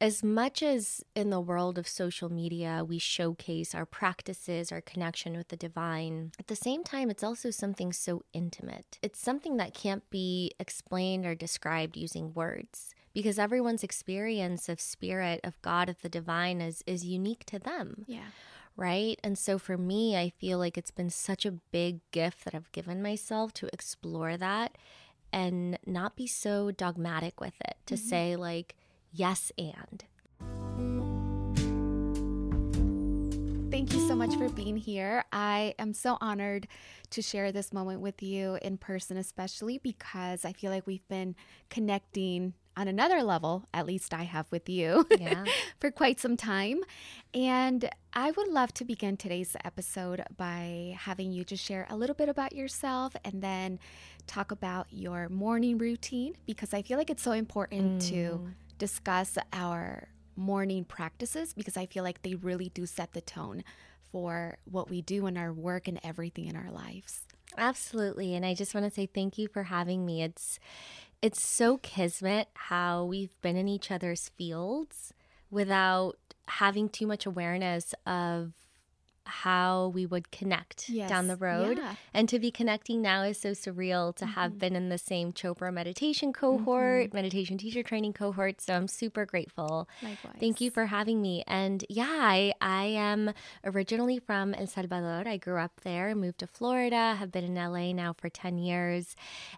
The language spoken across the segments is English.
as much as in the world of social media, we showcase our practices, our connection with the divine, at the same time, it's also something so intimate. It's something that can't be explained or described using words because everyone's experience of spirit, of God, of the divine is, is unique to them. Yeah. Right. And so for me, I feel like it's been such a big gift that I've given myself to explore that and not be so dogmatic with it, to mm-hmm. say, like, yes, and. Thank you so much for being here. I am so honored to share this moment with you in person, especially because I feel like we've been connecting on another level, at least I have with you, yeah. for quite some time. And I would love to begin today's episode by having you just share a little bit about yourself and then talk about your morning routine because I feel like it's so important mm. to discuss our morning practices because I feel like they really do set the tone for what we do in our work and everything in our lives. Absolutely. And I just want to say thank you for having me. It's it's so kismet how we've been in each other's fields without having too much awareness of how we would connect yes. down the road. Yeah. And to be connecting now is so surreal to mm-hmm. have been in the same Chopra meditation cohort, mm-hmm. meditation teacher training cohort. So I'm super grateful. Likewise. Thank you for having me. And yeah, I, I am originally from El Salvador. I grew up there, moved to Florida, have been in LA now for 10 years,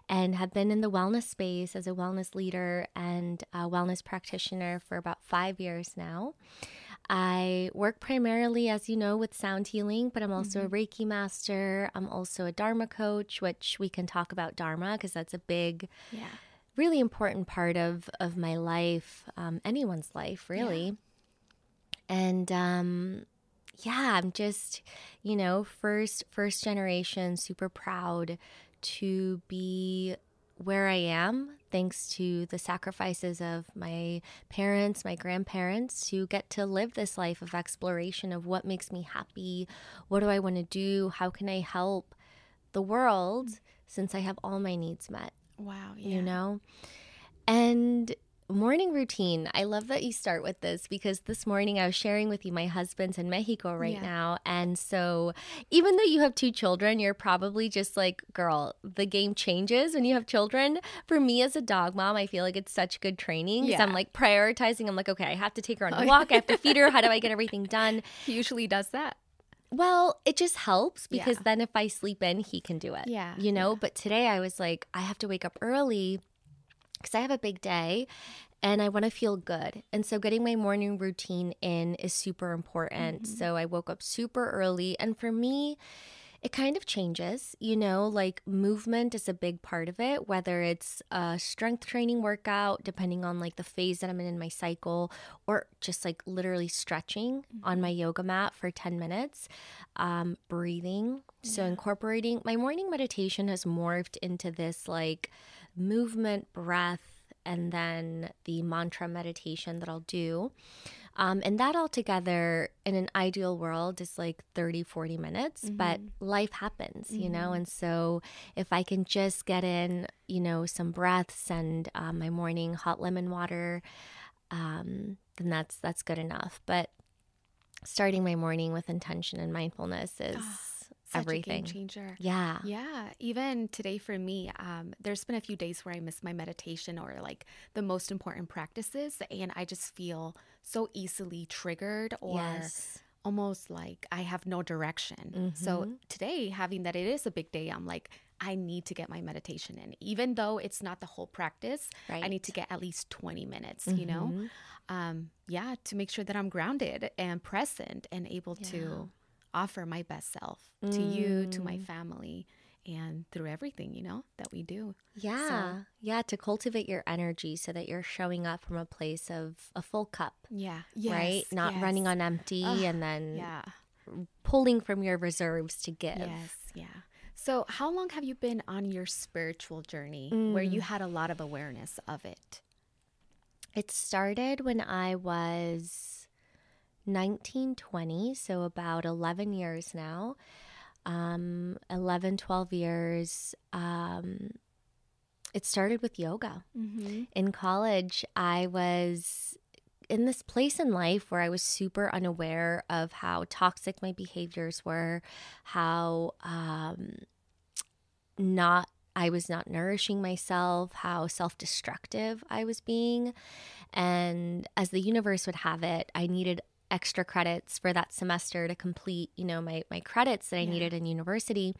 and have been in the wellness space as a wellness leader and a wellness practitioner for about five years now. I work primarily, as you know, with sound healing, but I'm also mm-hmm. a Reiki master. I'm also a Dharma coach, which we can talk about Dharma because that's a big, yeah. really important part of of my life, um, anyone's life, really. Yeah. And um, yeah, I'm just, you know, first first generation, super proud to be where I am, thanks to the sacrifices of my parents, my grandparents, to get to live this life of exploration of what makes me happy, what do I want to do, how can I help the world since I have all my needs met. Wow, yeah. You know? And morning routine. I love that you start with this because this morning I was sharing with you my husband's in Mexico right yeah. now. And so, even though you have two children, you're probably just like, girl, the game changes when you have children. For me as a dog mom, I feel like it's such good training because yeah. I'm like prioritizing. I'm like, okay, I have to take her on a oh, walk, I have to feed her. How do I get everything done? He usually does that. Well, it just helps because yeah. then if I sleep in, he can do it. Yeah. You know, but today I was like, I have to wake up early because I have a big day and I want to feel good. And so getting my morning routine in is super important. Mm-hmm. So I woke up super early. And for me, it kind of changes, you know, like movement is a big part of it, whether it's a strength training workout, depending on like the phase that I'm in in my cycle, or just like literally stretching mm-hmm. on my yoga mat for 10 minutes, um, breathing. Yeah. So incorporating my morning meditation has morphed into this like, movement, breath, and then the mantra meditation that I'll do. Um, and that all together in an ideal world is like 30, 40 minutes, mm-hmm. but life happens, mm-hmm. you know? Mm-hmm. And so if I can just get in, you know, some breaths and um, my morning hot lemon water, um, then that's that's good enough. But starting my morning with intention and mindfulness is. Such everything. a game changer. Yeah. Yeah. Even today for me, um, there's been a few days where I miss my meditation or like the most important practices, and I just feel so easily triggered or yes. almost like I have no direction. Mm-hmm. So today, having that it is a big day, I'm like, I need to get my meditation in. Even though it's not the whole practice, right. I need to get at least 20 minutes, mm-hmm. you know? Mm-hmm. Um, yeah, to make sure that I'm grounded and present and able yeah. to offer my best self mm. to you, to my mm. family, and through everything, you know, that we do. Yeah. So, yeah. To cultivate your energy so that you're showing up from a place of a full cup. Yeah. Yes, right? Not yes. running on empty Ugh, and then yeah. pulling from your reserves to give. Yes. Yeah. So, how long have you been on your spiritual journey mm. where you mm. had a lot of awareness of it? It started when I was 1920, so about 11 years now. Um, 11, 12 years. Um, it started with yoga. Mm-hmm. In college, I was in this place in life where I was super unaware of how toxic my behaviors were, how um, not I was not nourishing myself, how self destructive I was being. And as the universe would have it, I needed extra credits for that semester to complete, you know, my my credits that I yeah. needed in university.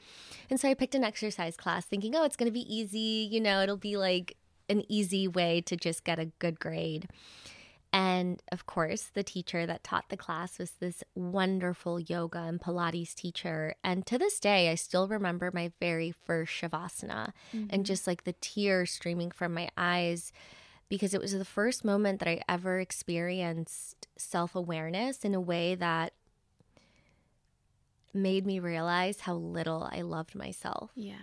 And so I picked an exercise class thinking, "Oh, it's going to be easy, you know, it'll be like an easy way to just get a good grade." And of course, the teacher that taught the class was this wonderful yoga and Pilates teacher. And to this day, I still remember my very first Shavasana mm-hmm. and just like the tears streaming from my eyes because it was the first moment that I ever experienced self awareness in a way that made me realize how little I loved myself. Yeah.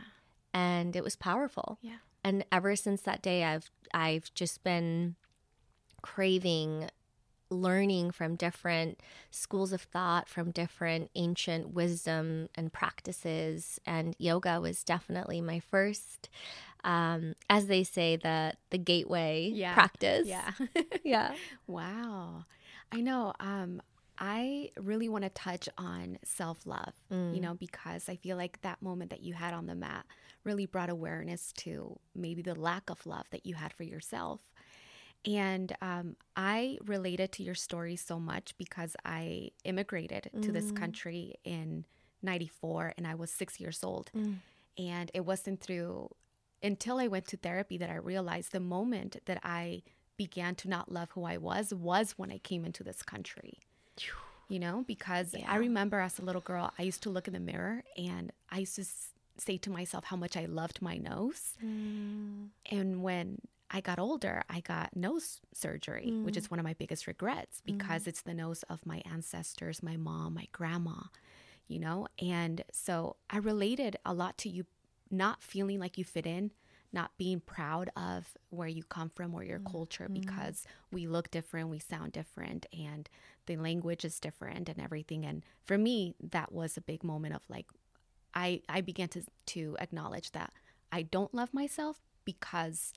And it was powerful. Yeah. And ever since that day I've I've just been craving learning from different schools of thought, from different ancient wisdom and practices. And yoga was definitely my first, um, as they say, the the gateway yeah. practice. Yeah, yeah. Wow, I know. Um, I really want to touch on self love, mm. you know, because I feel like that moment that you had on the mat really brought awareness to maybe the lack of love that you had for yourself. And um, I related to your story so much because I immigrated mm. to this mm. country in 94 and I was six years old. Mm. And it wasn't through until I went to therapy that I realized the moment that I began to not love who I was was when I came into this country. You know, because yeah. I remember as a little girl, I used to look in the mirror and I used to say to myself how much I loved my nose. Mm. And when I got older, I got nose surgery, mm. which is one of my biggest regrets because mm. it's the nose of my ancestors, my mom, my grandma, you know? And so I related a lot to you not feeling like you fit in, not being proud of where you come from or your mm. culture mm. because we look different, we sound different, and the language is different and everything. And for me, that was a big moment of like, I, I began to, to acknowledge that I don't love myself because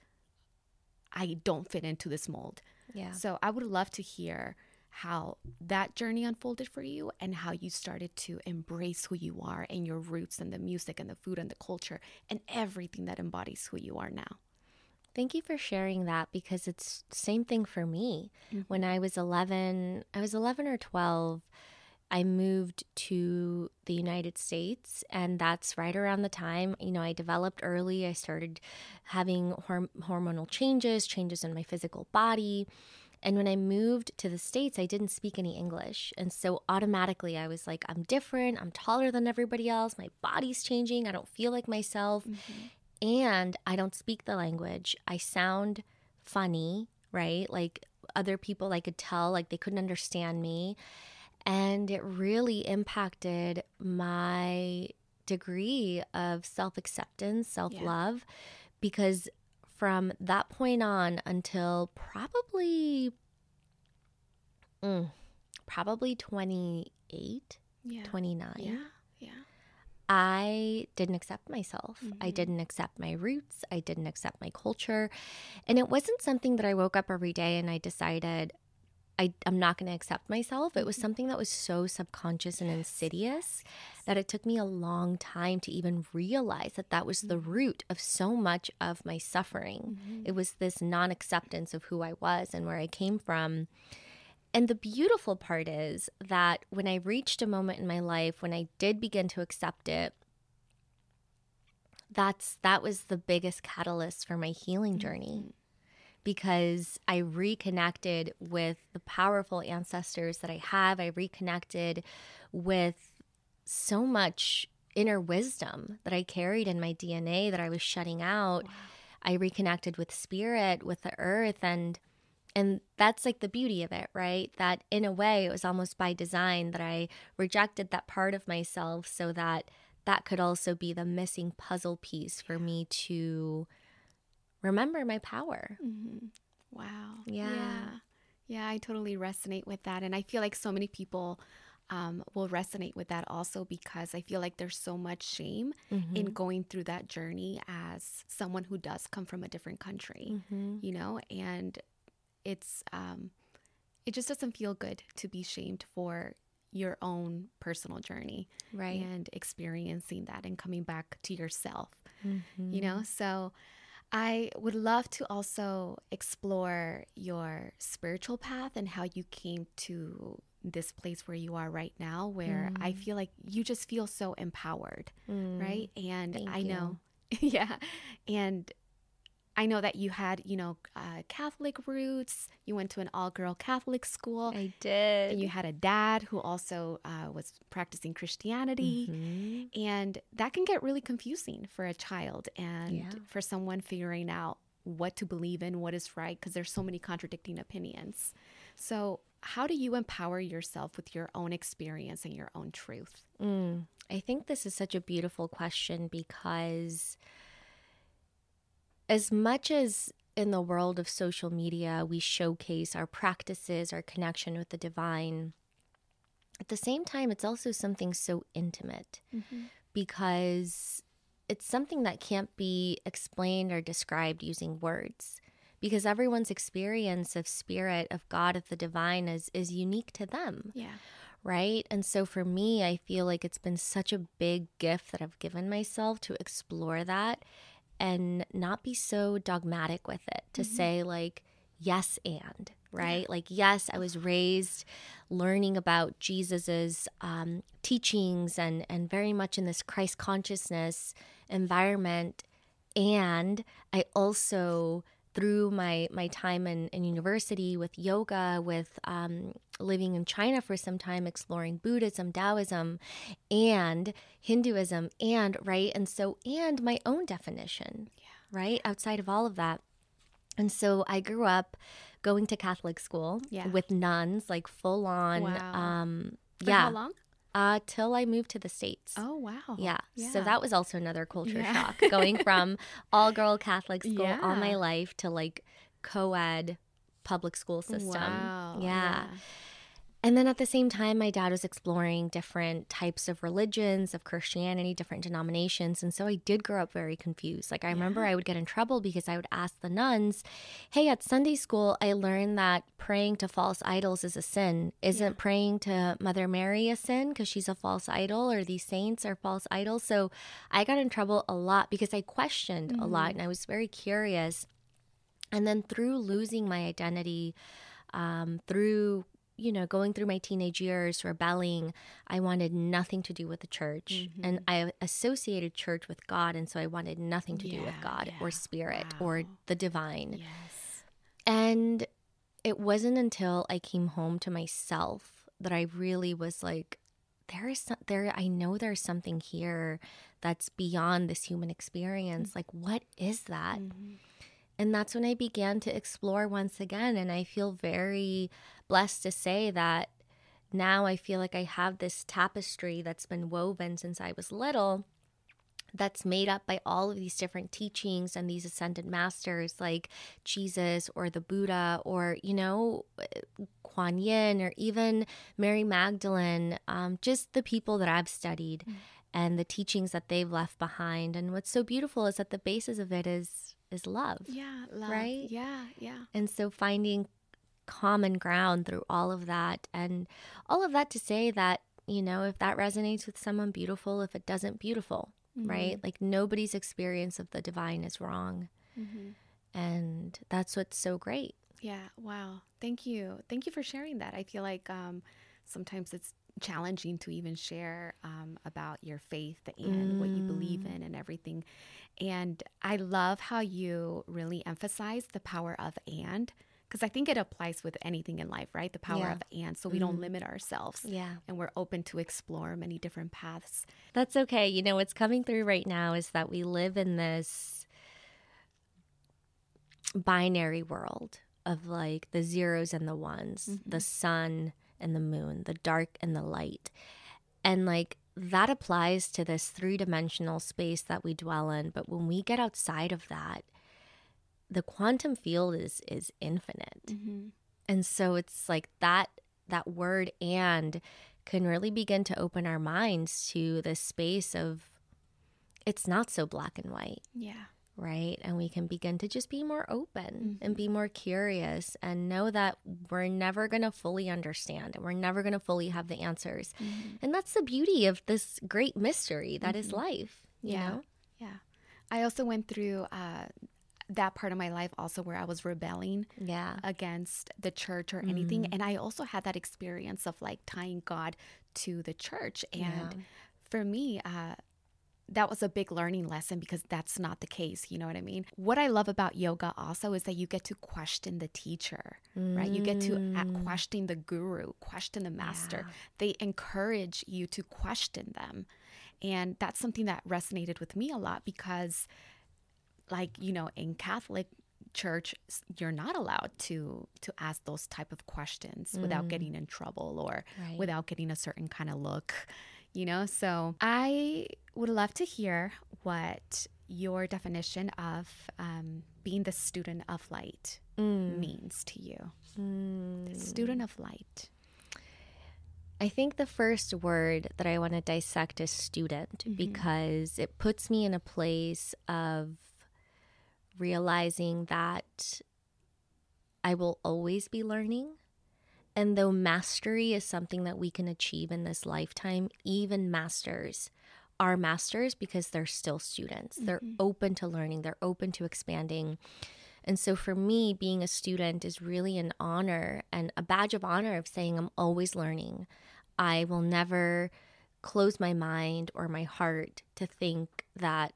I don't fit into this mold. Yeah. So I would love to hear how that journey unfolded for you and how you started to embrace who you are and your roots and the music and the food and the culture and everything that embodies who you are now. Thank you for sharing that because it's same thing for me. Mm-hmm. When I was 11, I was 11 or 12, I moved to the United States, and that's right around the time, you know, I developed early. I started having horm- hormonal changes, changes in my physical body. And when I moved to the States, I didn't speak any English. And so automatically I was like, I'm different. I'm taller than everybody else. My body's changing. I don't feel like myself. Mm-hmm. And I don't speak the language. I sound funny, right? Like other people, I could tell, like they couldn't understand me. And it really impacted my degree of self acceptance, self love, yeah. because from that point on until probably, mm, probably 28, yeah. 29. Yeah. Yeah. I didn't accept myself. Mm-hmm. I didn't accept my roots. I didn't accept my culture. And it wasn't something that I woke up every day and I decided, I, I'm not going to accept myself. It was mm-hmm. something that was so subconscious and insidious that it took me a long time to even realize that that was the mm-hmm. root of so much of my suffering. Mm-hmm. It was this non acceptance of who I was and where I came from. And the beautiful part is that when I reached a moment in my life when I did begin to accept it, that's that was the biggest catalyst for my healing journey. Mm-hmm because I reconnected with the powerful ancestors that I have. I reconnected with so much inner wisdom that I carried in my DNA that I was shutting out. Wow. I reconnected with spirit, with the earth and and that's like the beauty of it, right? That in a way it was almost by design that I rejected that part of myself so that that could also be the missing puzzle piece for me to remember my power. Mm-hmm. Wow. Yeah. yeah. Yeah, I totally resonate with that. And I feel like so many people um, will resonate with that also because I feel like there's so much shame mm-hmm. in going through that journey as someone who does come from a different country, mm-hmm. you know? And it's, um, it just doesn't feel good to be shamed for your own personal journey Right. and experiencing that and coming back to yourself Mhm. you know so i would love to also explore your spiritual path and how you came to this place where you are right now where i Mm. feel like you just feel so empowered Mm. right and Thank i you. know yeah and i know that you had you know uh, catholic roots you went to an all-girl catholic school I did. and you had a dad who also uh, was practicing christianity Mhm. and that can get really confusing for a child and Yeah. for someone figuring out what to believe in, what is right, because there's so many contradicting opinions. So, how do you empower yourself with your own experience and your own truth? Mm. I think this is such a beautiful question because, as much as in the world of social media, we showcase our practices, our connection with the divine, at the same time, it's also something so intimate mm-hmm. because it's something that can't be explained or described using words. Because everyone's experience of spirit, of God, of the divine is, is unique to them Yeah. right? And so for me, I feel like it's been such a big gift that I've given myself to explore that and not be so dogmatic with it, to say, like, yes, and, right? Like, yes, I was raised learning about Jesus's um, teachings and, and very much in this Christ consciousness environment. And I also through my my time in, in university with yoga with um, living in china for some time exploring buddhism taoism and hinduism and right and so and my own definition right outside of all of that and so i grew up going to catholic school Yeah. with nuns like full on Wow. um For yeah how long? Uh till i moved to the states Oh, wow. yeah. So that was also another culture Yeah. shock going from all girl Catholic school all my life to like co ed public school system. Wow. Yeah. And then at the same time, my dad was exploring different types of religions, of Christianity, different denominations. And so I did grow up very confused. Like, I remember I would get in trouble because I would ask the nuns, Hey, at Sunday school, I learned that praying to false idols is a sin. Isn't praying to Mother Mary a sin because she's a false idol or these saints are false idols? So I got in trouble a lot because I questioned a lot and I was very curious. And then through losing my identity, um, through you know going through my teenage years rebelling i wanted nothing to do with the church. And i associated church with god and so i wanted nothing to do with god yeah. or spirit or the divine. Yes. and it wasn't until i came home to myself that i really was like there is some, there i know there's something here that's beyond this human experience. Like what is that? Mhm. And that's when I began to explore once again. And I feel very blessed to say that now I feel like I have this tapestry that's been woven since I was little that's made up by all of these different teachings and these ascended masters like Jesus or the Buddha or, you know, Kuan Yin or even Mary Magdalene, um, just the people that I've studied and the teachings that they've left behind. And what's so beautiful is that the basis of it is is love. Yeah. Love. Right? Yeah. Yeah. And so finding common ground through all of that and all of that to say that, you know, if that resonates with someone beautiful, if it doesn't, beautiful, right? Like nobody's experience of the divine is wrong. Mhm. And that's what's so great. Yeah. Wow. Thank you. Thank you for sharing that. I feel like um, sometimes it's challenging to even share um, about your faith and what you believe in and everything. And I love how you really emphasize the power of and, because I think it applies with anything in life, right? The power Yeah. of and. So we don't limit ourselves Yeah. and we're open to explore many different paths. That's okay. You know, what's coming through right now is that we live in this binary world of like the zeros and the ones, the sun and the moon, the dark and the light. And like that applies to this three dimensional space that we dwell in. But when we get outside of that, the quantum field is is infinite. Mm-hmm. And so it's like that that word and can really begin to open our minds to this space of it's not so black and white. Yeah. Right? And we can begin to just be more open and be more curious and know that we're never going to fully understand and we're never going to fully have the answers. And that's the beauty of this great mystery that is life, you Yeah. know? Yeah. I also went through uh, that part of my life also where I was rebelling Yeah. against the church or anything. And I also had that experience of like tying God to the church. And Yeah. for me, uh, that was a big learning lesson because that's not the case. You know what I mean? What I love about yoga also is that you get to question the teacher, right? You get to uh, question the guru, question the master. Yeah. They encourage you to question them. And that's something that resonated with me a lot because, like, you know, in Catholic church you're not allowed to to ask those type of questions without getting in trouble or Right. without getting a certain kind of look you know so i would love to hear what your definition of um, being the student of light means to you Mm. student of light I think the first word that I want to dissect is student because it puts me in a place of realizing that I will always be learning. And though mastery is something that we can achieve in this lifetime, even masters are masters because they're still students. They're mm-hmm. open to learning, they're open to expanding. And so for me, being a student is really an honor and a badge of honor of saying I'm always learning. I will never close my mind or my heart to think that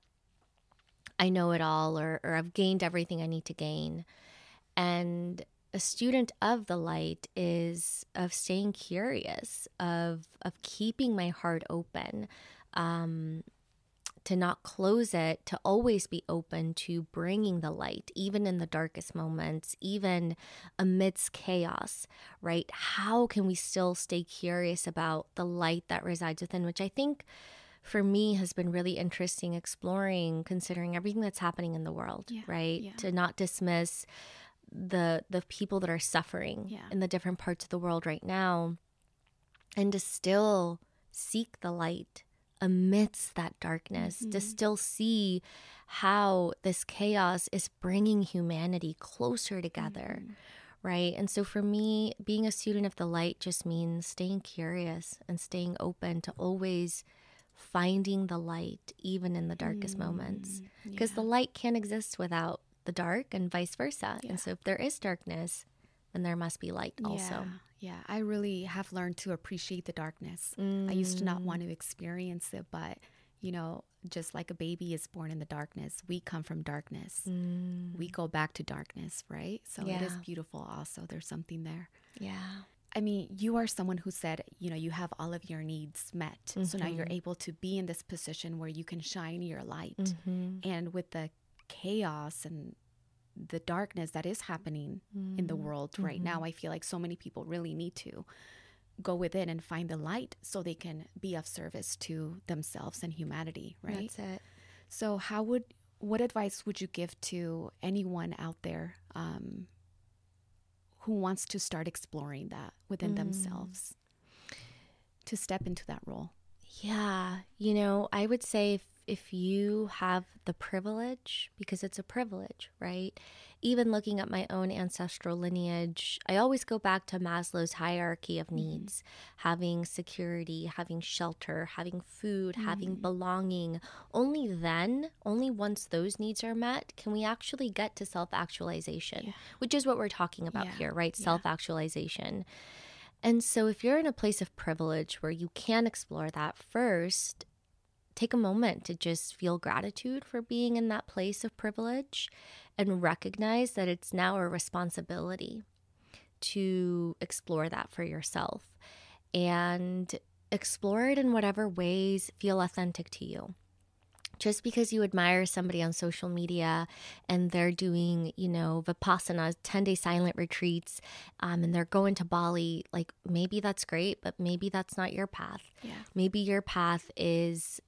I know it all or, or I've gained everything I need to gain. And a student of the light is of staying curious, of of keeping my heart open, um, to not close it, to always be open to bringing the light, even in the darkest moments, even amidst chaos, right? How can we still stay curious about the light that resides within, which I think for me has been really interesting exploring, considering everything that's happening in the world, Yeah, right? yeah. To not dismiss the the people that are suffering Yeah. in the different parts of the world right now and to still seek the light amidst that darkness to mm-hmm. still see how this chaos is bringing humanity closer together mm-hmm. right? And so for me being a student of the light just means staying curious and staying open to always finding the light even in the darkest moments. Mm, because the light can't exist without the dark and vice versa. And so if there is darkness then there must be light also. Yeah, yeah. I really have learned to appreciate the darkness. I used to not want mm. to experience it, but you know, just like a baby is born in the darkness, we come from darkness. We mm. go back to darkness, right? So it is beautiful also. There's something there. yeah I mean, you are someone who said, you know, you have all of your needs met. So now you're mm-hmm. able to be in this position where you can shine your light. Mm-hmm. And with the chaos and the darkness that is happening in the mm. world right now, mm-hmm. I feel like so many people really need to go within and find the light so they can be of service to themselves and humanity, right? that's it So, how would what advice would you give to anyone out there um, who wants to start exploring that within mm. themselves to step into that role? Yeah, you know, I would say if, you have the privilege, because it's a privilege, right? Even looking at my own ancestral lineage, I always go back to Maslow's hierarchy of mm-hmm. needs having security, having shelter, having food, having mm-hmm. belonging. Only then, only once those needs are met, can we actually get to self actualization, which is what we're talking about Yeah, here, right? yeah. Self actualization. And so, if you're in a place of privilege where you can explore that first, take a moment to just feel gratitude for being in that place of privilege and recognize that it's now a responsibility to explore that for yourself and explore it in whatever ways feel authentic to you just because you admire somebody on social media and they're doing, you know, Vipassana, 10 day silent retreats, um, and they're going to Bali, like maybe that's great, but maybe that's not your path. Yeah. Maybe your path is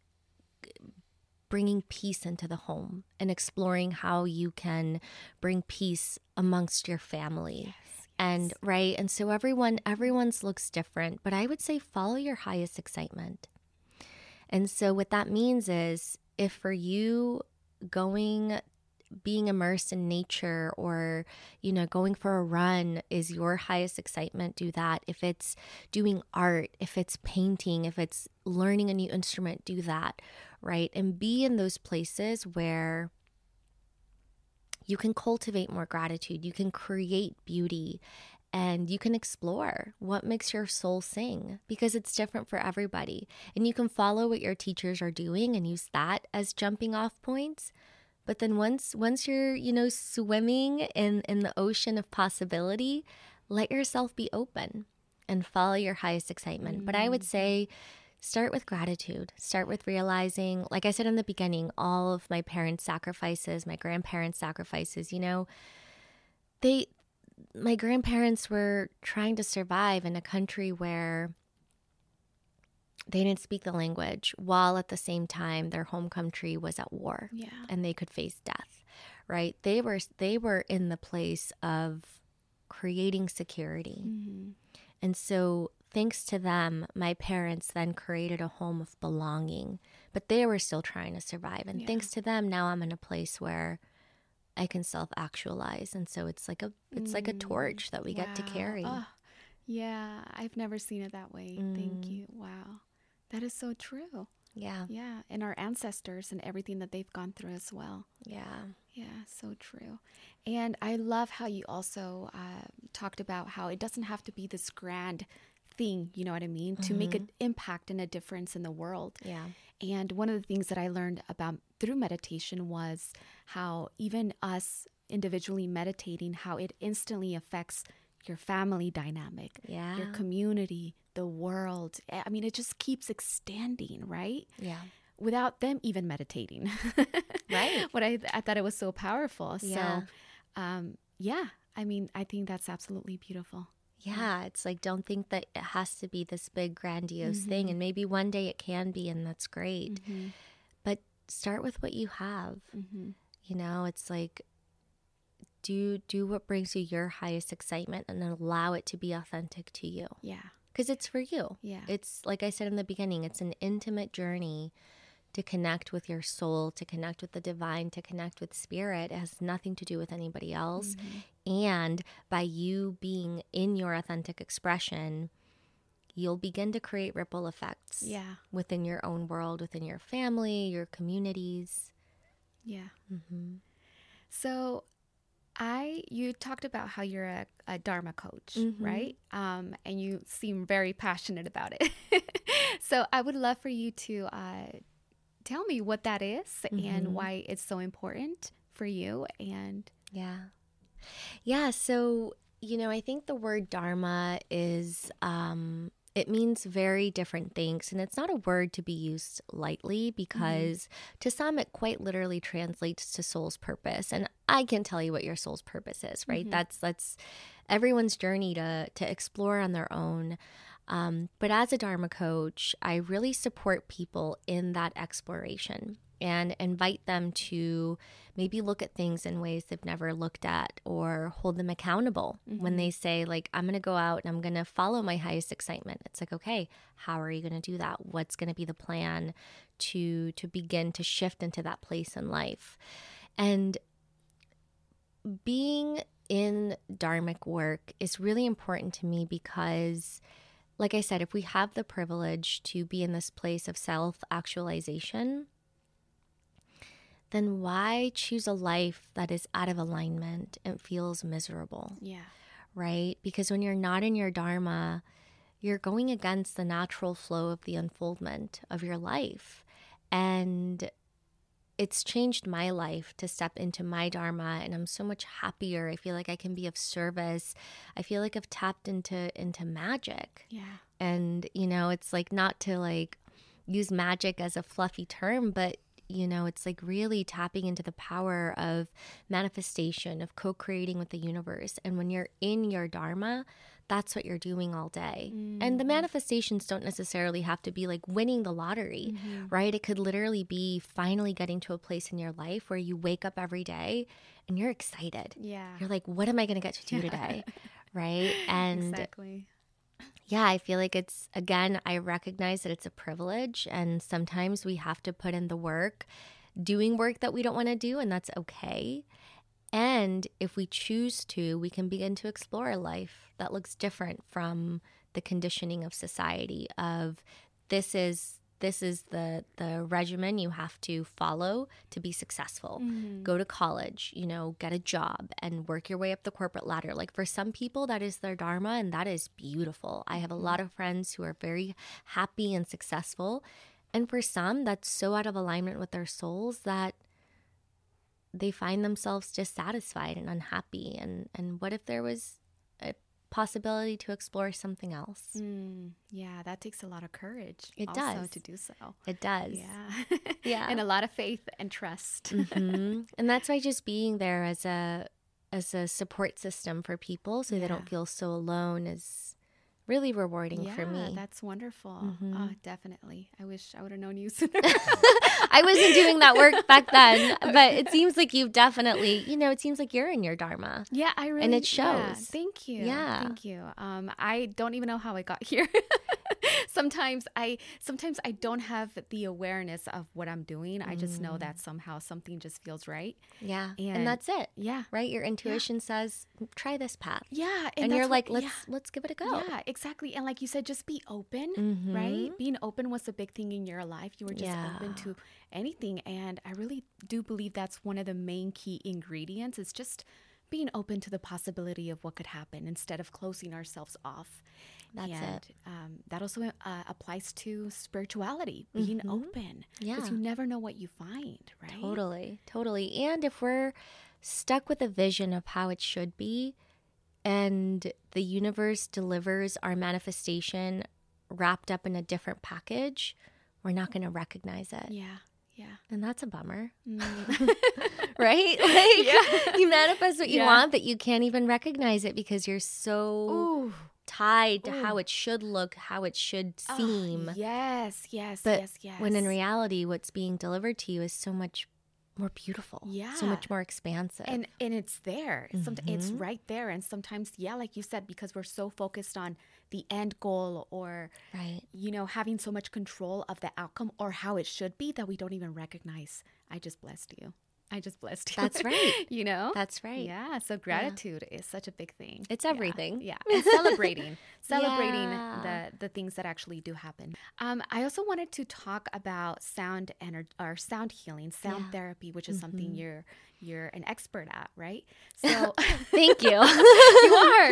bringing peace into the home and exploring how you can bring peace amongst your family. And right and so everyone everyone's looks different but i would say follow your highest excitement. And so what that means is if for you going being immersed in nature or, you know, going for a run is your highest excitement, do that. If it's doing art, if it's painting, if it's learning a new instrument, do that, right? And be in those places where you can cultivate more gratitude, you can create beauty, and you can explore what makes your soul sing because it's different for everybody. And you can follow what your teachers are doing and use that as jumping off points. But then once once you're, you know, swimming in in the ocean of possibility, let yourself be open and follow your highest excitement. Mm. But I would mm. say start with gratitude. Start with realizing, like I said in the beginning, all of my parents' sacrifices, my grandparents' sacrifices, you know, they my grandparents were trying to survive in a country where they didn't speak the language while at the same time their home country was at war yeah. and they could face death right they were they were in the place of creating security mm-hmm. and so thanks to them my parents then created a home of belonging but they were still trying to survive and yeah. thanks to them now i'm in a place where I can self actualize. And so it's like a it's mm. like a mm, torch that we wow. get to carry. Oh, yeah, I've never seen it that way. Mm. Thank you. Wow. That is so true. Yeah. Yeah. And our ancestors and everything that they've gone through as well. Yeah. Yeah. So true. And I love how you also uh, talked about how it doesn't have to be this grand thing, you know what I mean, mm-hmm. to make an mm-hmm. impact and a difference in the world. Yeah. And one of the things that I learned about through meditation was how even us individually meditating, how it instantly affects your family dynamic, yeah. your community, the world. I mean, it just keeps extending, right? Yeah. Without them even meditating. right. What I, I thought it was so powerful. Yeah. So, um, yeah, I mean, I think that's absolutely beautiful. Yeah, it's like don't think that it has to be this big grandiose mm-hmm. thing and maybe one day it can be and that's great. Mm-hmm. But start with what you have. Mm-hmm. You know, it's like do do what brings you your highest excitement and then allow it to be authentic to you. Yeah. Cuz it's for you. Yeah. It's like I said in the beginning, it's an intimate journey to connect with your soul, to connect with the divine, to connect with spirit. It has nothing to do with anybody else. Mm-hmm. And by you being in your authentic expression, you'll begin to create ripple effects yeah. within your own world, within your family, your communities. Yeah. Mm-hmm. So, I you talked about how you're a, a Dharma coach, mm-hmm. right? Um, and you seem very passionate about it. so I would love for you to uh, tell me what that is mm-hmm. and why it's so important for you. And yeah. Yeah. So, you know, I think the word Dharma is, um, it means very different things. And it's not a word to be used lightly because mm-hmm. to some, it quite literally translates to soul's purpose. And I can tell you what your soul's purpose is, right? Mm-hmm. That's, that's, everyone's journey to to explore on their own um, but as a Dharma coach, I really support people in that exploration and invite them to maybe look at things in ways they've never looked at or hold them accountable mm-hmm. when they say like i'm going to go out and i'm going to follow my highest excitement. It's like okay how are you going to do that? What's going to be the plan to to begin to shift into that place in life? And being in dharmic work is really important to me because like I said, if we have the privilege to be in this place of self actualization, then why choose a life that is out of alignment and feels miserable? Yeah. Right? Because when you're not in your Dharma, you're going against the natural flow of the unfoldment of your life. And it's changed my life to step into my dharma and i'm so much happier. I feel like i can be of service. I feel like i've tapped into into magic. Yeah. And you know it's like not to like use magic as a fluffy term but you know it's like really tapping into the power of manifestation of co-creating with the universe. And when you're in your dharma that's what you're doing all day. Mm-hmm. And the mm. manifestations don't necessarily have to be like winning the lottery, mm-hmm. right? It could literally be finally getting to a place in your life where you wake up every day and you're excited. Yeah. You're like, what am I going to get to do today? right? And exactly. Yeah, I feel like it's again, I recognize that it's a privilege and sometimes we have to put in the work doing work that we don't want to do, and that's okay. And if we choose to, we can begin to explore a life that looks different from the conditioning of society of this is this is the the regimen you have to follow to be successful. Mm-hmm. go to college you know get a job and work your way up the corporate ladder. Like for some people that is their dharma and that is beautiful. I have a lot of friends who are very happy and successful. And for some that's so out of alignment with their souls that they find themselves dissatisfied and unhappy and and what if there was a possibility to explore something else Mm, yeah, that takes a lot of courage. It also does. to do so. it does Yeah, Yeah. and a lot of faith and trust. hmm and that's why just being there as a as a support system for people so they don't feel so alone is really rewarding yeah, for me that's wonderful. Mhm. Oh, definitely. I wish I would have known you sooner. i wasn't doing that work back then but it seems like you've definitely you know it seems like you're in your dharma Yeah, I really and it yeah, shows. thank you. Yeah. Thank you. Um I don't even know how I got here. Sometimes I sometimes I don't have the awareness of what I'm doing. I just know Mm. that somehow something just feels right. yeah and, And- that's it Yeah. right your intuition says try this path Yeah. and, that's you're what- like let's yeah. let's give it a go Yeah, exactly. And like you said, just be open, Mhm. right? Being open was a big thing in your life. You were just open to anything. And I really do believe that's one of the main key ingredients is just being open to the possibility of what could happen instead of closing ourselves off. That's and, it. Um, that also uh, applies to spirituality, being open. Because Mm-hmm. Yeah. you never know what you find, right? Totally, totally. And if we're stuck with a vision of how it should be, and the universe delivers our manifestation wrapped up in a different package, we're not going to recognize it. Yeah. Yeah. And that's a bummer, Mm. right? Like Yeah. you manifest what you Yeah. want, but you can't even recognize it because you're so Ooh. Tied to Ooh. how it should look, how it should Ah, seem. yes. Yes. But yes. Yes. When in reality, what's being delivered to you is so much more beautiful, Yeah. so much more expansive. and and it's there Some, it's right there and sometimes yeah like you said because we're so focused on the end goal or right. you know having so much control of the outcome or how it should be that we don't even recognize i just blessed you i just blessed you That's right. you know That's right. yeah so gratitude is such a big thing It's everything. yeah, and celebrating celebrating Yeah. the the things that actually do happen um i also wanted to talk about sound energy or sound healing sound Yeah. therapy which is something Mhm. you're you're an expert at right so Thank you. you are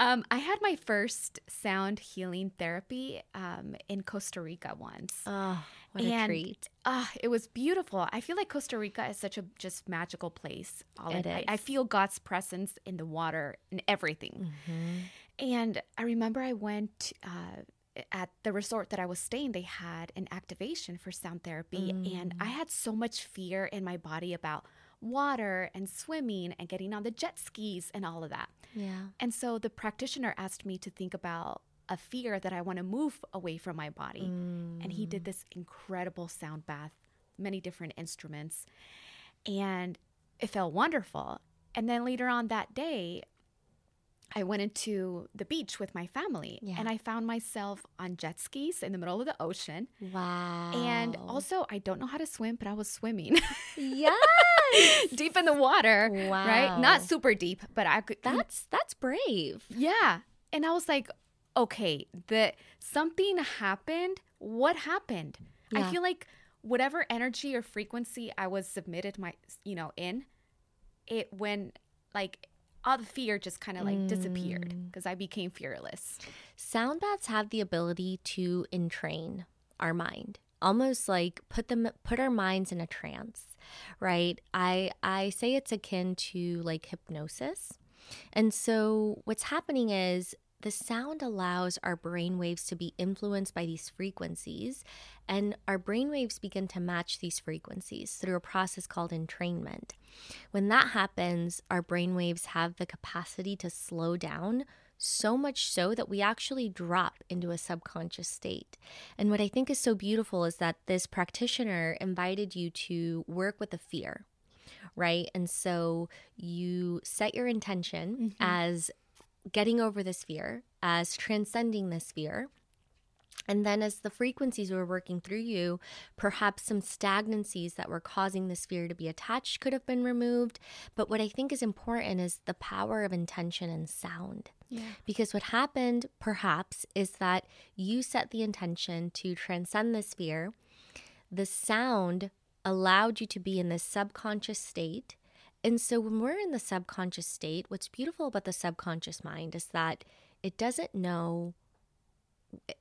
um i had my first sound healing therapy um in costa rica once oh, what a treat. Ah, it was beautiful. I feel like Costa Rica is such a just magical place. All It I, I feel God's presence in the water and everything. And I remember I went uh, at the resort that I was staying. They had an activation for sound therapy, and I had so much fear in my body about water and swimming and getting on the jet skis and all of that. Yeah. And so the practitioner asked me to think about a fear that I want to move away from my body. And he did mm. this incredible sound bath, many different instruments. And it felt wonderful. And then later on that day, I went into the beach with my family Yeah. and I found myself on jet skis in the middle of the ocean. Wow. And also, I don't know how to swim, but I was swimming yes. deep in the water, right? Not super deep, but I could. That's that's brave. Yeah. And I was like, okay, that something happened. What happened? I feel like whatever energy or frequency I was submitted my you know in, it when like all the fear just kind of like disappeared Mm. because I became fearless. Sound baths have the ability to entrain our mind, almost like put them put our minds in a trance, right? I I say it's akin to like hypnosis. And so what's happening is the sound allows our brain waves to be influenced by these frequencies, and our brain waves begin to match these frequencies through a process called entrainment. When that happens, our brain waves have the capacity to slow down so much so that we actually drop into a subconscious state. And what I think is so beautiful is that this practitioner invited you to work with a fear, right? And so you set your intention mm-hmm. as getting over this fear, as transcending this fear. And then, as the frequencies were working through you, perhaps some stagnancies that were causing the sphere to be attached could have been removed. But what I think is important is the power of intention and sound. Yeah. Because what happened, perhaps, is that you set the intention to transcend the sphere. The sound allowed you to be in this subconscious state. And so, when we're in the subconscious state, what's beautiful about the subconscious mind is that it doesn't know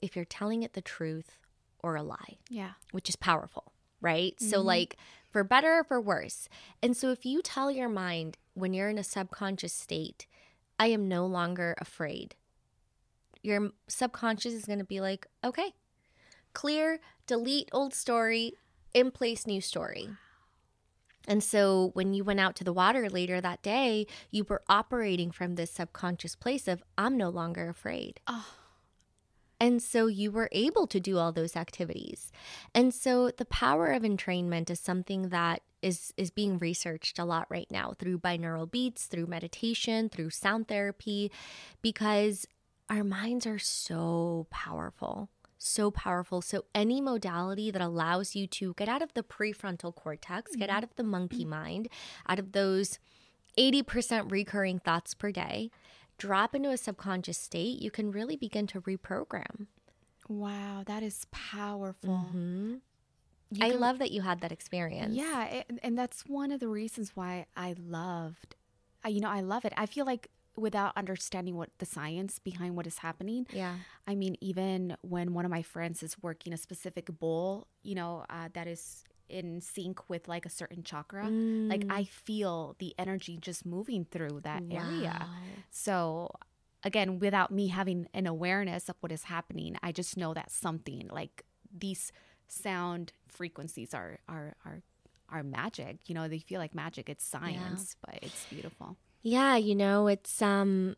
if you're telling it the truth or a lie, Yeah. which is powerful, right? So, mm-hmm. like, for better or for worse. And so, if you tell your mind when you're in a subconscious state, I am no longer afraid, your subconscious is going to be like, okay, clear, delete old story, in place new story. And so when you went out to the water later that day, you were operating from this subconscious place of, I'm no longer afraid. Oh. And so you were able to do all those activities. And so the power of entrainment is something that is is being researched a lot right now through binaural beats, through meditation, through sound therapy because our minds are so powerful. So powerful. So, any modality that allows you to get out of the prefrontal cortex, get mm-hmm. out of the monkey mm-hmm. mind, out of those 80% recurring thoughts per day, drop into a subconscious state, you can really begin to reprogram. Wow, that is powerful. hmm You I can- love that you had that experience. Yeah, it, and that's one of the reasons why I loved. I, you know, I love it. I feel like without understanding what the science behind what is happening, Yeah. I mean, even when one of my friends is working a specific bowl, you know, uh, that is in sync with like a certain chakra, like Mm. I feel the energy just moving through that area. So again, without me having an awareness of what is happening, I just know that something like these sound frequencies are are are are magic. You know, they feel like magic. It's science, but it's beautiful. Yeah, you know, it's um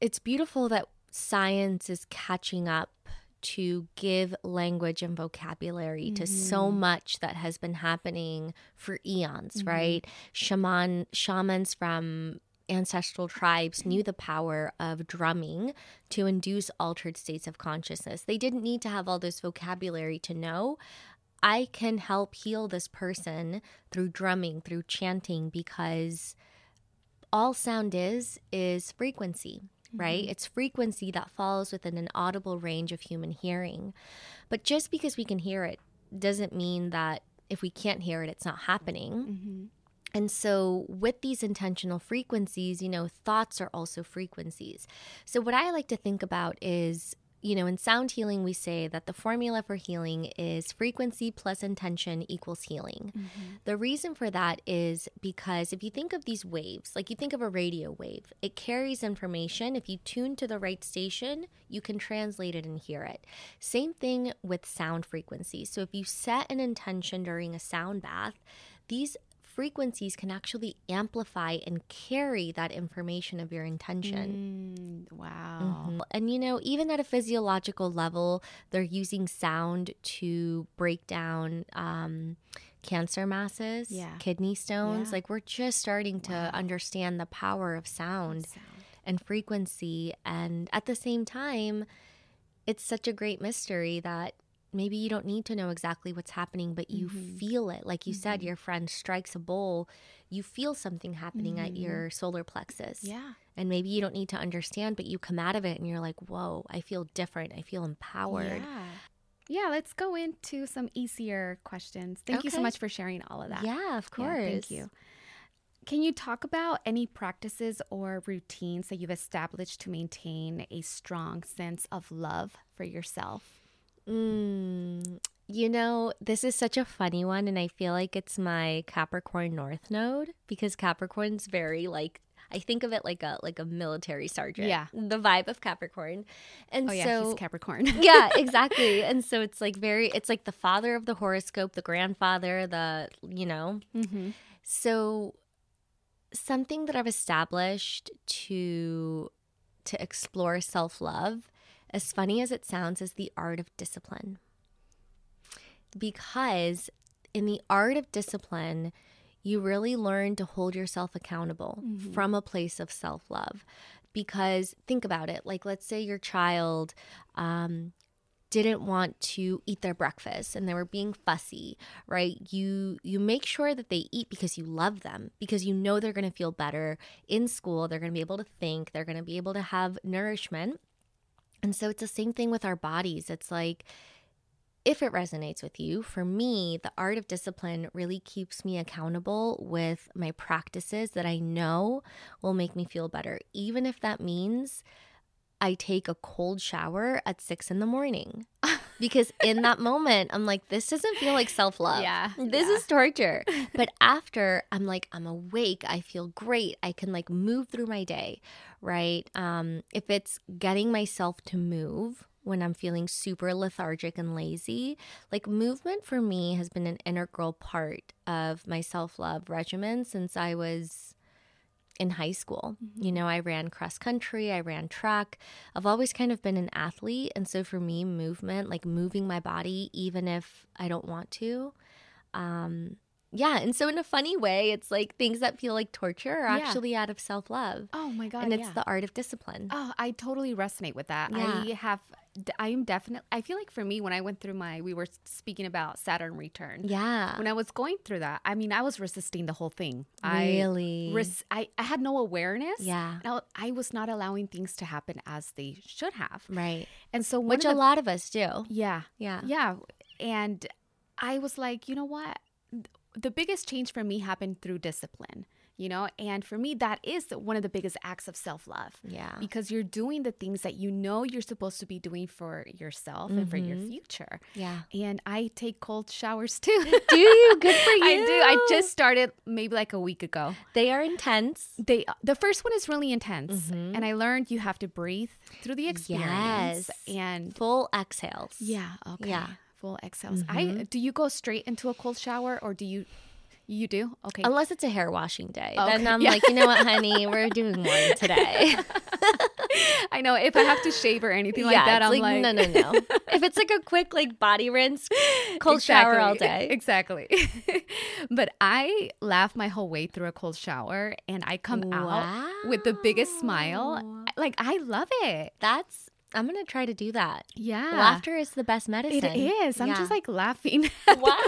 it's beautiful that science is catching up to give language and vocabulary to so mm-hmm. much that has been happening for eons, mm-hmm. right? Shaman shamans from ancestral tribes knew the power of drumming to induce altered states of consciousness. They didn't need to have all this vocabulary to know I can help heal this person through drumming, through chanting because all sound is is frequency right it's frequency that falls within an audible range of human hearing but just because we can hear it doesn't mean that if we can't hear it it's not happening Mm-hmm. and so, with these intentional frequencies, you know, thoughts are also frequencies. So, what I like to think about is, you know, in sound healing, we say that the formula for healing is frequency plus intention equals healing. Mm-hmm. The reason for that is because if you think of these waves, like you think of a radio wave, it carries information. If you tune to the right station, you can translate it and hear it. Same thing with sound frequencies. So if you set an intention during a sound bath, these frequencies can actually amplify and carry that information of your intention. Mm, wow. Mhm. And you know, even at a physiological level, they're using sound to break down um, cancer masses, Yeah. kidney stones. Yeah. Like we're just starting to Wow. understand the power of sound Sound. and frequency. And at the same time, it's such a great mystery that maybe you don't need to know exactly what's happening, but you Mhm. feel it. Like you said, your friend strikes a bowl, you feel something happening at Mhm. your solar plexus. Yeah. And maybe you don't need to understand, but you come out of it and you're like, whoa, I feel different. I feel empowered. Yeah. Yeah, let's go into some easier questions. Thank you so much for sharing all of that. Yeah, of course. Yeah, thank you. Can you talk about any practices or routines that you've established to maintain a strong sense of love for yourself? Mm, you know, this is such a funny one, and I feel like it's my Capricorn North node because Capricorn's very like I think of it like a like a military sergeant. Yeah. the vibe of Capricorn, and Oh yeah, so he's Capricorn. yeah, exactly. And so it's like very, it's like the father of the horoscope, the grandfather, the you know. mm-hmm. So something that I've established to to explore self-love, as funny as it sounds, is the art of discipline. Because in the art of discipline, you really learn to hold yourself accountable Mhm. from a place of self-love. Because think about it, like let's say your child um didn't want to eat their breakfast and they were being fussy right you you make sure that they eat because you love them because you know they're going to feel better in school they're going to be able to think they're going to be able to have nourishment and so it's the same thing with our bodies it's like if it resonates with you, for me, the art of discipline really keeps me accountable with my practices that I know will make me feel better, even if that means I take a cold shower at six in the morning. because in that moment, I'm like, this doesn't feel like self love. Yeah. This yeah. is torture. but after, I'm like, I'm awake. I feel great. I can like move through my day, right? Um, if it's getting myself to move, when I'm feeling super lethargic and lazy. Like, movement for me has been an integral part of my self love regimen since I was in high school. Mm-hmm. You know, I ran cross country, I ran track. I've always kind of been an athlete. And so for me, movement, like moving my body, even if I don't want to, um, yeah, and so in a funny way, it's like things that feel like torture are yeah. actually out of self love. Oh my god! And it's yeah. the art of discipline. Oh, I totally resonate with that. Yeah. I have I am definitely, I feel like for me, when I went through my, we were speaking about Saturn return. Yeah. When I was going through that, I mean, I was resisting the whole thing. Really? I, res- I, I had no awareness. Yeah. I, I, was not allowing things to happen as they should have. Right. And so, which the, a lot of us do. Yeah. Yeah. Yeah. And I was like, you know what? The biggest change for me happened through discipline you know? And for me that is one of the biggest acts of self-love yeah. because you're doing the things that you know you're supposed to be doing for yourself mm-hmm. and for your mm-hmm. future. Yeah. And i take cold showers too. Do you? Good for you i do. I just started maybe like a week ago. They are intense. They the first one is really intense mm-hmm. and i learned you have to breathe through the experience yes. and full exhales. Yeah okay. Yeah full exhales mm-hmm. i do you go straight into a cold shower or do you you do? Okay. Unless it's a hair washing day. Okay. Then I'm yeah. like, you know what, honey, we're doing one today. I know. If I have to shave or anything like that, I'm like, like, no, no, no. if it's like a quick like body rinse, cold exactly. shower all day. Exactly. but I laugh my whole way through a cold shower and I come wow. out with the biggest smile. Like I love it. That's I'm gonna try to do that. Yeah. Laughter is the best medicine. It is. I'm yeah. just like laughing. wow.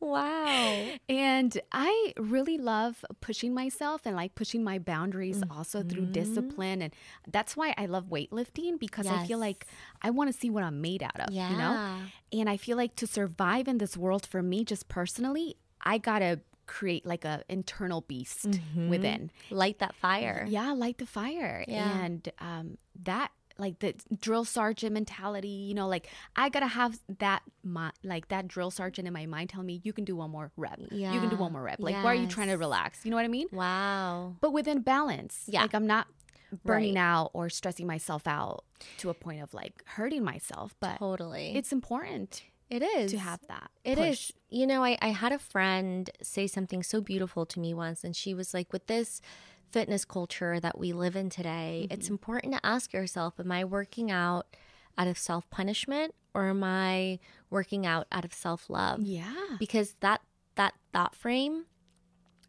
wow. And I really love pushing myself and like pushing my boundaries mm-hmm. also through mm-hmm. discipline. And that's why I love weightlifting because yes. I feel like I want to see what I'm made out of, yeah. you know? And I feel like to survive in this world for me, just personally, I gotta create like a internal beast mm-hmm. within. Light that fire. Yeah light the fire. Yeah. and um, that like the drill sergeant mentality you know like i gotta have that my, like that drill sergeant in my mind telling me you can do one more rep. Yeah. you can do one more rep. Like yes. why are you trying to relax? You know what i mean? Wow. But within balance. Yeah. Like i'm not burning right. out or stressing myself out to a point of like hurting myself but totally. it's important it is to have that It push. is. you know I, I had a friend say something so beautiful to me once and she was like with this fitness culture that we live in today, mm-hmm. it's important to ask yourself Am I working out out of self punishment or am I working out out of self love? Yeah. Because that, that thought frame,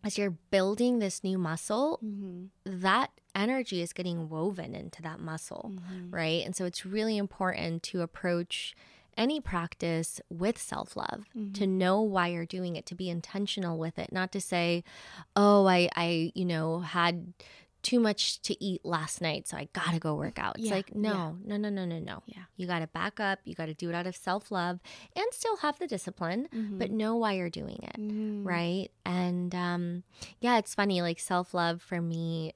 as you're building this new muscle, mm-hmm. that energy is getting woven into that muscle, mm-hmm. right? And so it's really important to approach any practice with self love, mm-hmm. to know why you're doing it, to be intentional with it, not to say, oh, I, I, you know, had too much to eat last night, so I gotta go work out. It's yeah, like, no, yeah. no, no, no, no, no. Yeah. You gotta back up, you gotta do it out of self love and still have the discipline, mm-hmm. but know why you're doing it. Mm-hmm. Right. And um, yeah, it's funny, like self love for me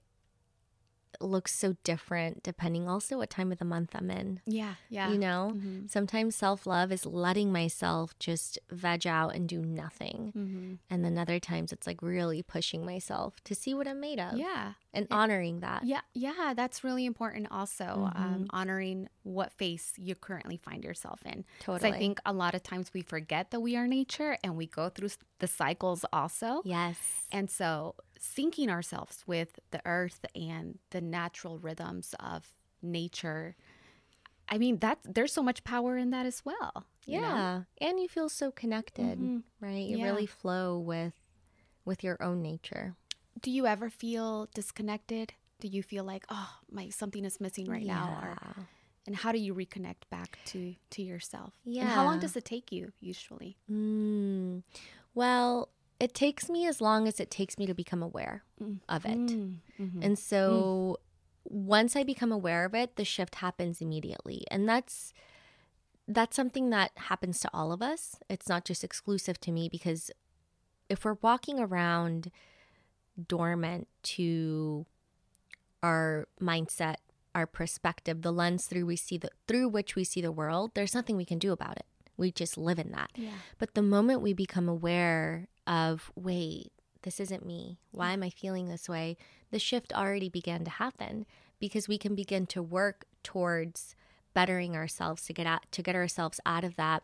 looks so different depending also what time of the month I'm in. Yeah, yeah. You know, mm-hmm. sometimes self love is letting myself just veg out and do nothing. Mm-hmm. And then other times it's like really pushing myself to see what I'm made of. Yeah. And honoring that. Yeah, yeah. That's really important also. Um, mm-hmm. Um, honoring what face you currently find yourself in. Totally. I think a lot of times we forget that we are nature and we go through the cycles also. Yes. And so syncing ourselves with the earth and the natural rhythms of nature. I mean, that there's so much power in that as well. Yeah. Know? And you feel so connected, mm-hmm. right? You yeah. really flow with with your own nature. Do you ever feel disconnected? Do you feel like, oh, my something is missing right yeah. now? Or and how do you reconnect back to to yourself and how long does it take you usually Mm. Well, it takes me as long as it takes me to become aware Mm. of it. Mm, mhm. And so once I become aware of it, the shift happens immediately. And that's that's something that happens to all of us. It's not just exclusive to me because if we're walking around dormant to our mindset, our perspective, the lens through we see the through which we see the world, there's nothing we can do about it. We just live in that. yeah But the moment we become aware of, wait, this isn't me. Why am I feeling this way? The shift already began to happen because we can begin to work towards bettering ourselves to get out to get ourselves out of that.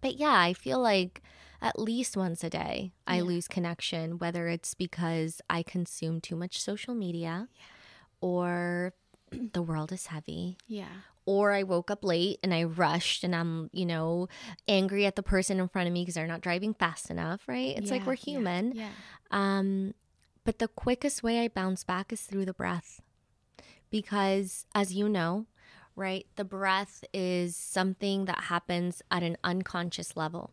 But yeah, I feel like at least once a day I lose connection, whether it's because I consume too much social media or the world is heavy yeah or I woke up late and I rushed and I'm, you know, angry at the person in front of me because they're not driving fast enough, right? It's like we're human. yeah Um, but the quickest way I bounce back is through the breath. Because as you know, right, the breath is something that happens at an unconscious level.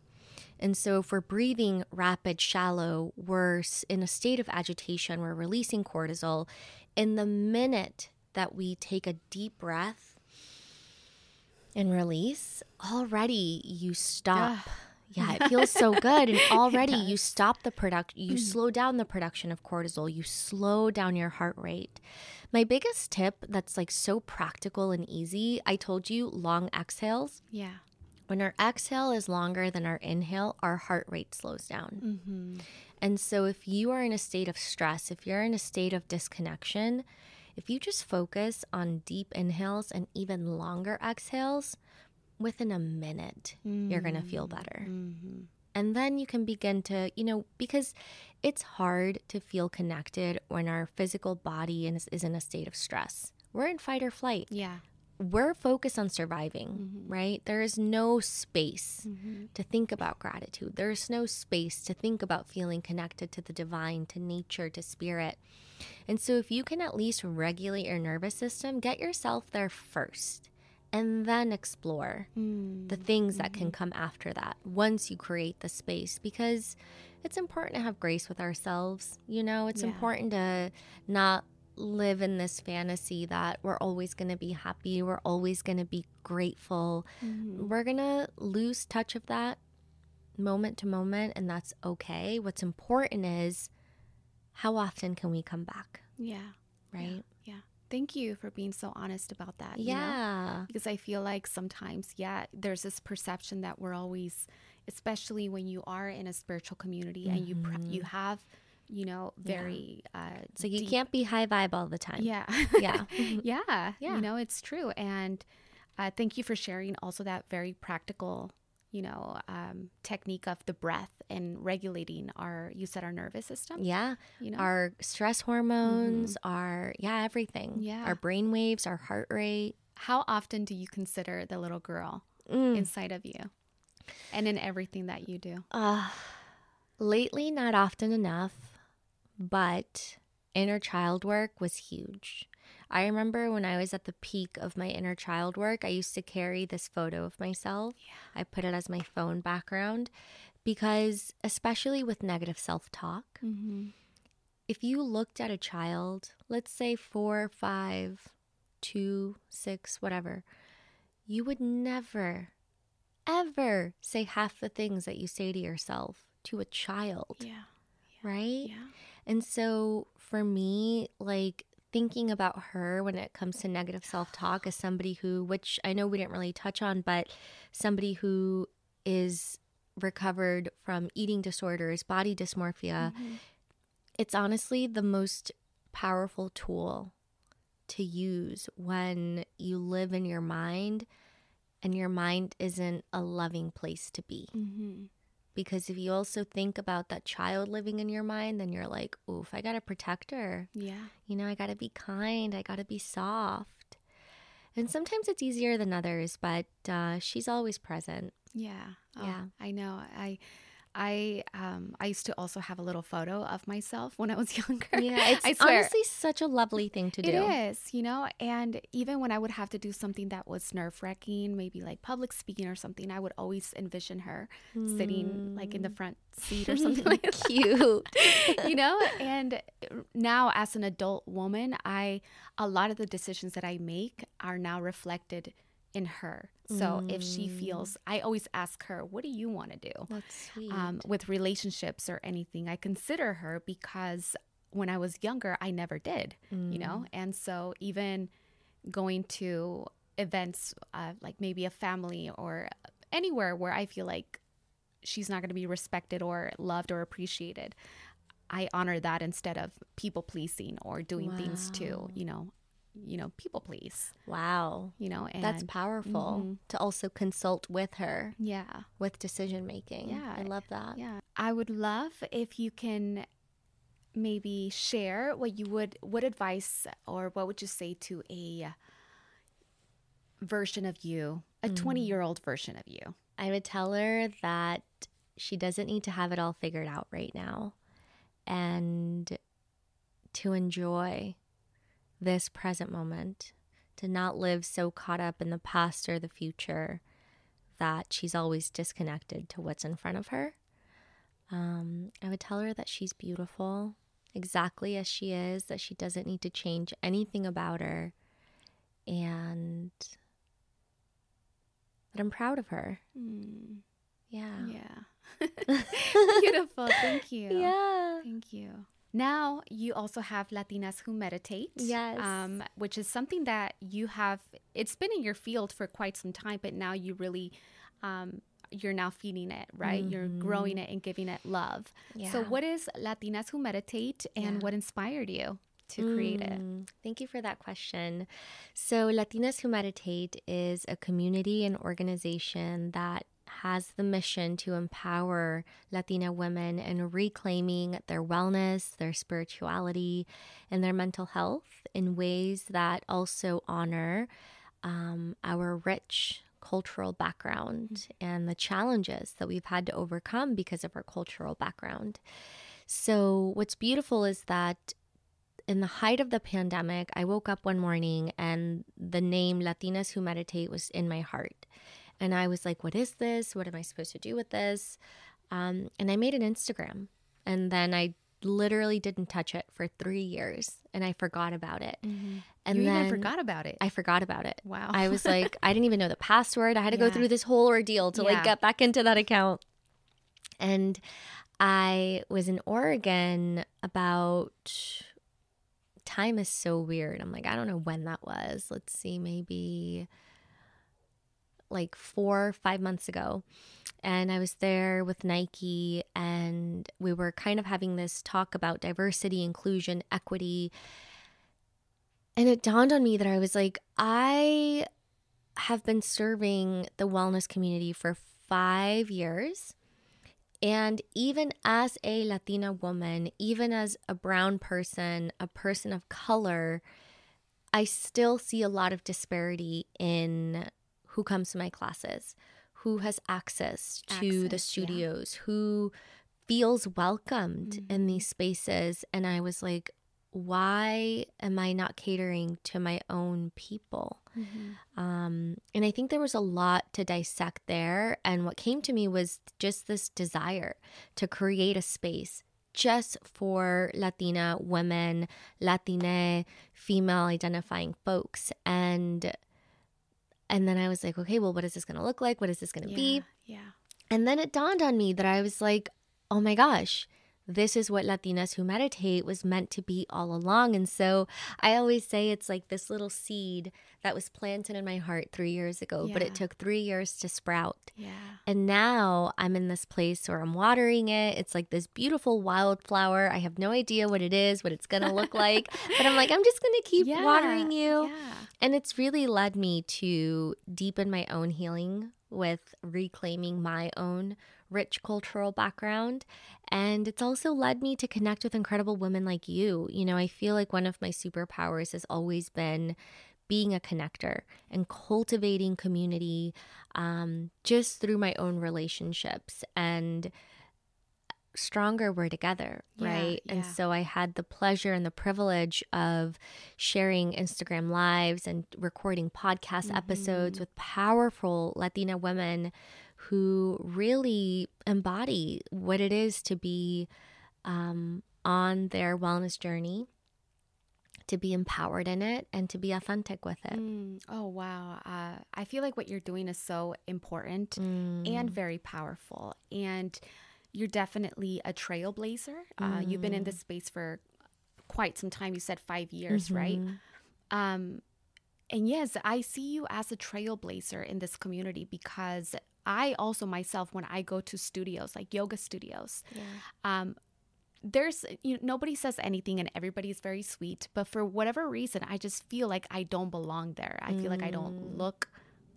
And so if we're breathing rapid, shallow, we're in a state of agitation, we're releasing cortisol. In the minute that we take a deep breath and release, already you stop. Ah. Yeah, it feels so good. And already you stop the product, you slow down the production of cortisol, you slow down your heart rate. My biggest tip that's like so practical and easy, I told you long exhales. yeah When our exhale is longer than our inhale, our heart rate slows down. mm-hmm. And so, if you are in a state of stress, if you're in a state of disconnection, if you just focus on deep inhales and even longer exhales, within a minute, you're going to feel better. Mm-hmm. And then you can begin to, you know, because it's hard to feel connected when our physical body is, is in a state of stress. We're in fight or flight. yeah We're focused on surviving, right? There is no space mm-hmm. to think about gratitude. There's no space to think about feeling connected to the divine, to nature, to spirit. And so, if you can at least regulate your nervous system, get yourself there first and then explore Mm. the things that can come after that once you create the space because it's important to have grace with ourselves. You know, it's Yeah. important to not live in this fantasy that we're always going to be happy, we're always going to be grateful Mhm. we're gonna lose touch of that moment to moment, and that's okay. What's important is how often can we come back, yeah right? yeah thank you for being so honest about that you know? Yeah. because I feel like sometimes, yeah, there's this perception that we're always, especially when you are in a spiritual community and you pr- you have, you know, very uh, So you deep- can't be high vibe all the time. yeah, Yeah. yeah, Yeah. you know, it's true. And uh, thank you for sharing also that very practical, you know, um, technique of the breath and regulating our, you said our nervous system, Yeah. you know, Our stress hormones, our, yeah, everything. Yeah. Our brain waves, our heart rate. how often do you consider the little girl Mm. inside of you and in everything that you do? Uh, lately, not often enough, but inner child work was huge. I remember when I was at the peak of my inner child work, I used to carry this photo of myself. I put it as my phone background because, especially with negative self talk, Mm-hmm. if you looked at a child, let's say four, five, two, six, whatever, you would never, ever say half the things that you say to yourself to a child, Yeah. right? Yeah. And so for me, like thinking about her when it comes to negative self talk as somebody who, which I know we didn't really touch on, but somebody who is recovered from eating disorders, body dysmorphia, Mhm. it's honestly the most powerful tool to use when you live in your mind and your mind isn't a loving place to be. Mhm. Because if you also think about that child living in your mind, then you're like, oof, I gotta protect her. Yeah. You know, I gotta be kind, I gotta be soft. And sometimes it's easier than others, but uh, she's always present. Yeah. Oh, Yeah. I know. I I um I used to also have a little photo of myself when I was younger. Yeah, it's I swear. honestly such a lovely thing to do. It is, you know, and even when I would have to do something that was nerve wracking, maybe like public speaking or something, I would always envision her sitting like in the front seat or something like that. Cute. you know and now as an adult woman i a lot of the decisions that i make are now reflected in her so if she feels i always ask her what do you want to do That's sweet. um, with relationships or anything i consider her because when i was younger i never did you know? And so even going to events uh, like maybe a family or anywhere where i feel like she's not going to be respected or loved or appreciated i honor that instead of people pleasing or doing things to you know you know people please wow. you know and That's powerful Mhm. to also consult with her yeah with decision making. Yeah, I love that. Yeah. I would love if you can maybe share what you would what advice or what would you say to a version of you, a 20-year-old version of you? I would tell her that she doesn't need to have it all figured out right now and to enjoy this present moment, to not live so caught up in the past or the future that she's always disconnected to what's in front of her. Um, I would tell her that she's beautiful exactly as she is, that she doesn't need to change anything about her, and that I'm proud of her. Mm, Yeah. yeah. Beautiful. Thank you. Yeah. Thank you. Now you also have Latinas who meditate. Yes. Um, which is something that you have. It's been in your field for quite some time, but now you really, um, you're now feeding it, right? You're growing it and giving it love. So, Mm-hmm. What is Latinas who meditate, and Yeah. what inspired you to create it? Mm, Thank you for that question. So, Latinas Who Meditate is a community and organization that has the mission to empower Latina women in reclaiming their wellness, their spirituality, and their mental health in ways that also honor um, our rich cultural background and the challenges that we've had to overcome because of our cultural background. So, what's beautiful is that in the height of the pandemic, I woke up one morning and the name Latinas Who Meditate was in my heart. And I was like, what is this? What am I supposed to do with this? Um, and I made an Instagram. And then I literally didn't touch it for three years and I forgot about it. And you then forgot about it. I forgot about it. wow. I was like, I didn't even know the password. I had to go through this whole ordeal to Yeah. like get back into that account. And I was in Oregon about time is so weird. I'm like, I don't know when that was. Let's see, maybe like four, five months ago. And I was there with Nike, and we were kind of having this talk about diversity, inclusion, equity. And it dawned on me that I was like, I have been serving the wellness community for five years. And even as a Latina woman, even as a brown person, a person of color, I still see a lot of disparity in who comes to my classes, who has access to the Access, yeah. studios, who feels welcomed in these spaces. And I was like, why am I not catering to my own people? Mm-hmm. Um, and I think there was a lot to dissect there. And what came to me was just this desire to create a space just for Latina women, Latine, female identifying folks. And and then I was like, okay, well, what is this going to look like? What is this going to yeah. be? Yeah. And then it dawned on me that I was like, oh my gosh, this is what Latinas who meditate was meant to be all along. And so I always say it's like this little seed that was planted in my heart three years ago, but it took three years to sprout. Yeah. And now I'm in this place where I'm watering it. It's like this beautiful wildflower. I have no idea what it is, what it's going to look like, but I'm like, I'm just going to keep Yeah. watering you. Yeah. And it's really led me to deepen my own healing with reclaiming my own rich cultural background. And it's also led me to connect with incredible women like you. You know, I feel like one of my superpowers has always been being a connector and cultivating community um, just through my own relationships. And stronger we're together, Yeah, right? And so I had the pleasure and the privilege of sharing Instagram lives and recording podcast Mm-hmm. episodes with powerful Latina women who really embody what it is to be um, on their wellness journey, to be empowered in it, and to be authentic with it. Mm, oh wow. Uh, I feel like what you're doing is so important Mm. and very powerful. And you're definitely a trailblazer. Uh, you've been Mm. in this space for quite some time. You said five years, right? Mhm. Um, and yes, I see you as a trailblazer in this community because I also myself, when I go to studios like yoga studios, um, there's you know, nobody says anything and everybody's very sweet, but for whatever reason, I just feel like I don't belong there. I feel like I don't look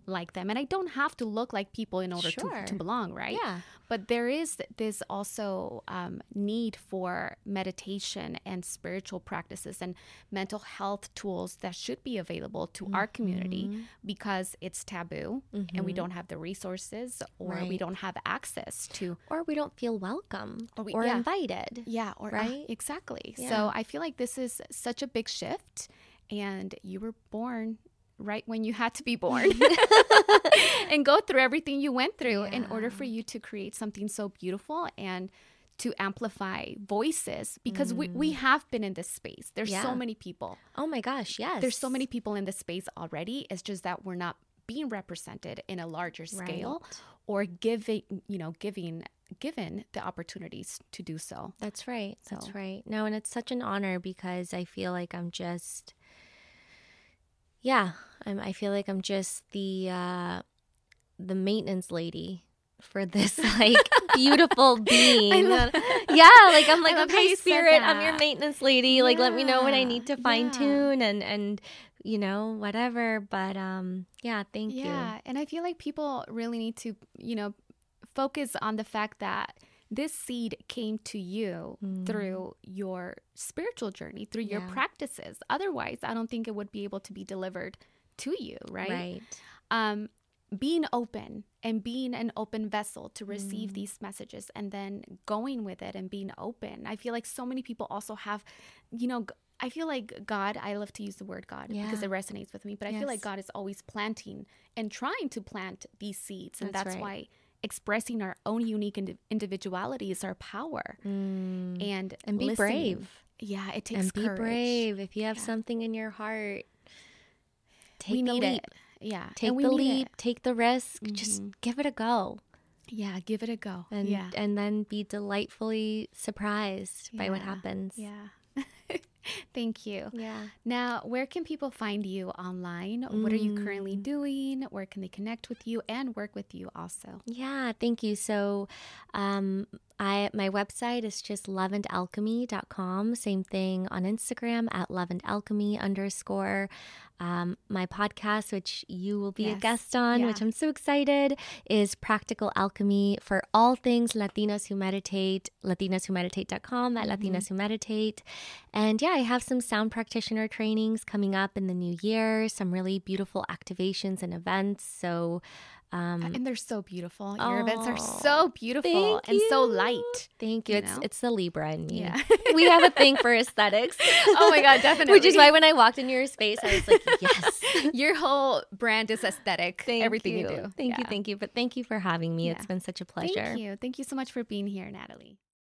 like them, and I don't have to look like people in order Sure. to, to belong, right? Yeah. But there is this also um, need for meditation and spiritual practices and mental health tools that should be available to our community because it's taboo and we don't have the resources or we don't have access to Or we don't feel welcome Or we- or yeah. invited. yeah, or uh, Right? exactly. Yeah. So I feel like this is such a big shift, and you were born right when you had to be born and go through everything you went through in order for you to create something so beautiful and to amplify voices because we, we have been in this space. There's Mm. Yeah. so many people. Oh my gosh, yes. There's so many people in this space already. It's just that we're not being represented in a larger scale Right. or giving, you know, giving given the opportunities to do so. That's right. That's right. No, and it's such an honor because I feel like I'm just Yeah, I'm I feel like I'm just the uh the maintenance lady for this like beautiful being. love- yeah, like I'm like, okay, spirit, I'm your maintenance lady. Like let me know what I need to fine tune and and you know, whatever. But um yeah, thank you. Yeah, and I feel like people really need to, you know, focus on the fact that this seed came to you through your spiritual journey, through your Yeah. practices. Otherwise, I don't think it would be able to be delivered to you, right? Right. Um being open and being an open vessel to receive these messages and then going with it and being open. I feel like so many people also have, you know, I feel like God, I love to use the word God because it resonates with me, but I feel like God is always planting and trying to plant these seeds. And That's that's, right. why expressing our own unique indi- individuality is our power. And, Mm. And be listening- brave. Yeah, it takes and be courage. brave. If you have Yeah. something in your heart, take we the need leap. it. Yeah. Take the leap. it. Take the risk. Just give it a go, Yeah, give it a go. and yeah. and then be delightfully surprised by what happens. Yeah. Thank you. Yeah. Now, where can people find you online? What are you currently Mm. doing? Where can they connect with you and work with you also? Yeah, thank you. So, um, I my website is just loveandalchemy.com. Same thing on Instagram at loveandalchemy underscore. Um, my podcast, which you will be a guest on, which I'm so excited, is Practical Alchemy for all things Latinas who meditate. LatinasWhoMeditate.com at Latinas Who Meditate. And yeah, I have some sound practitioner trainings coming up in the new year. Some really beautiful activations and events. So. Um, and they're so beautiful. Your events are so beautiful and so light. Thank you. you it's know? it's the Libra in me. Yeah. we have a thing for aesthetics. Oh my God, definitely. Which is why when I walked into your space, I was like, yes. Your whole brand is aesthetic. Thank everything you, you. do. Thank you. Thank you. But thank you for having me. Yeah. It's been such a pleasure. Thank you. Thank you so much for being here, Natalie.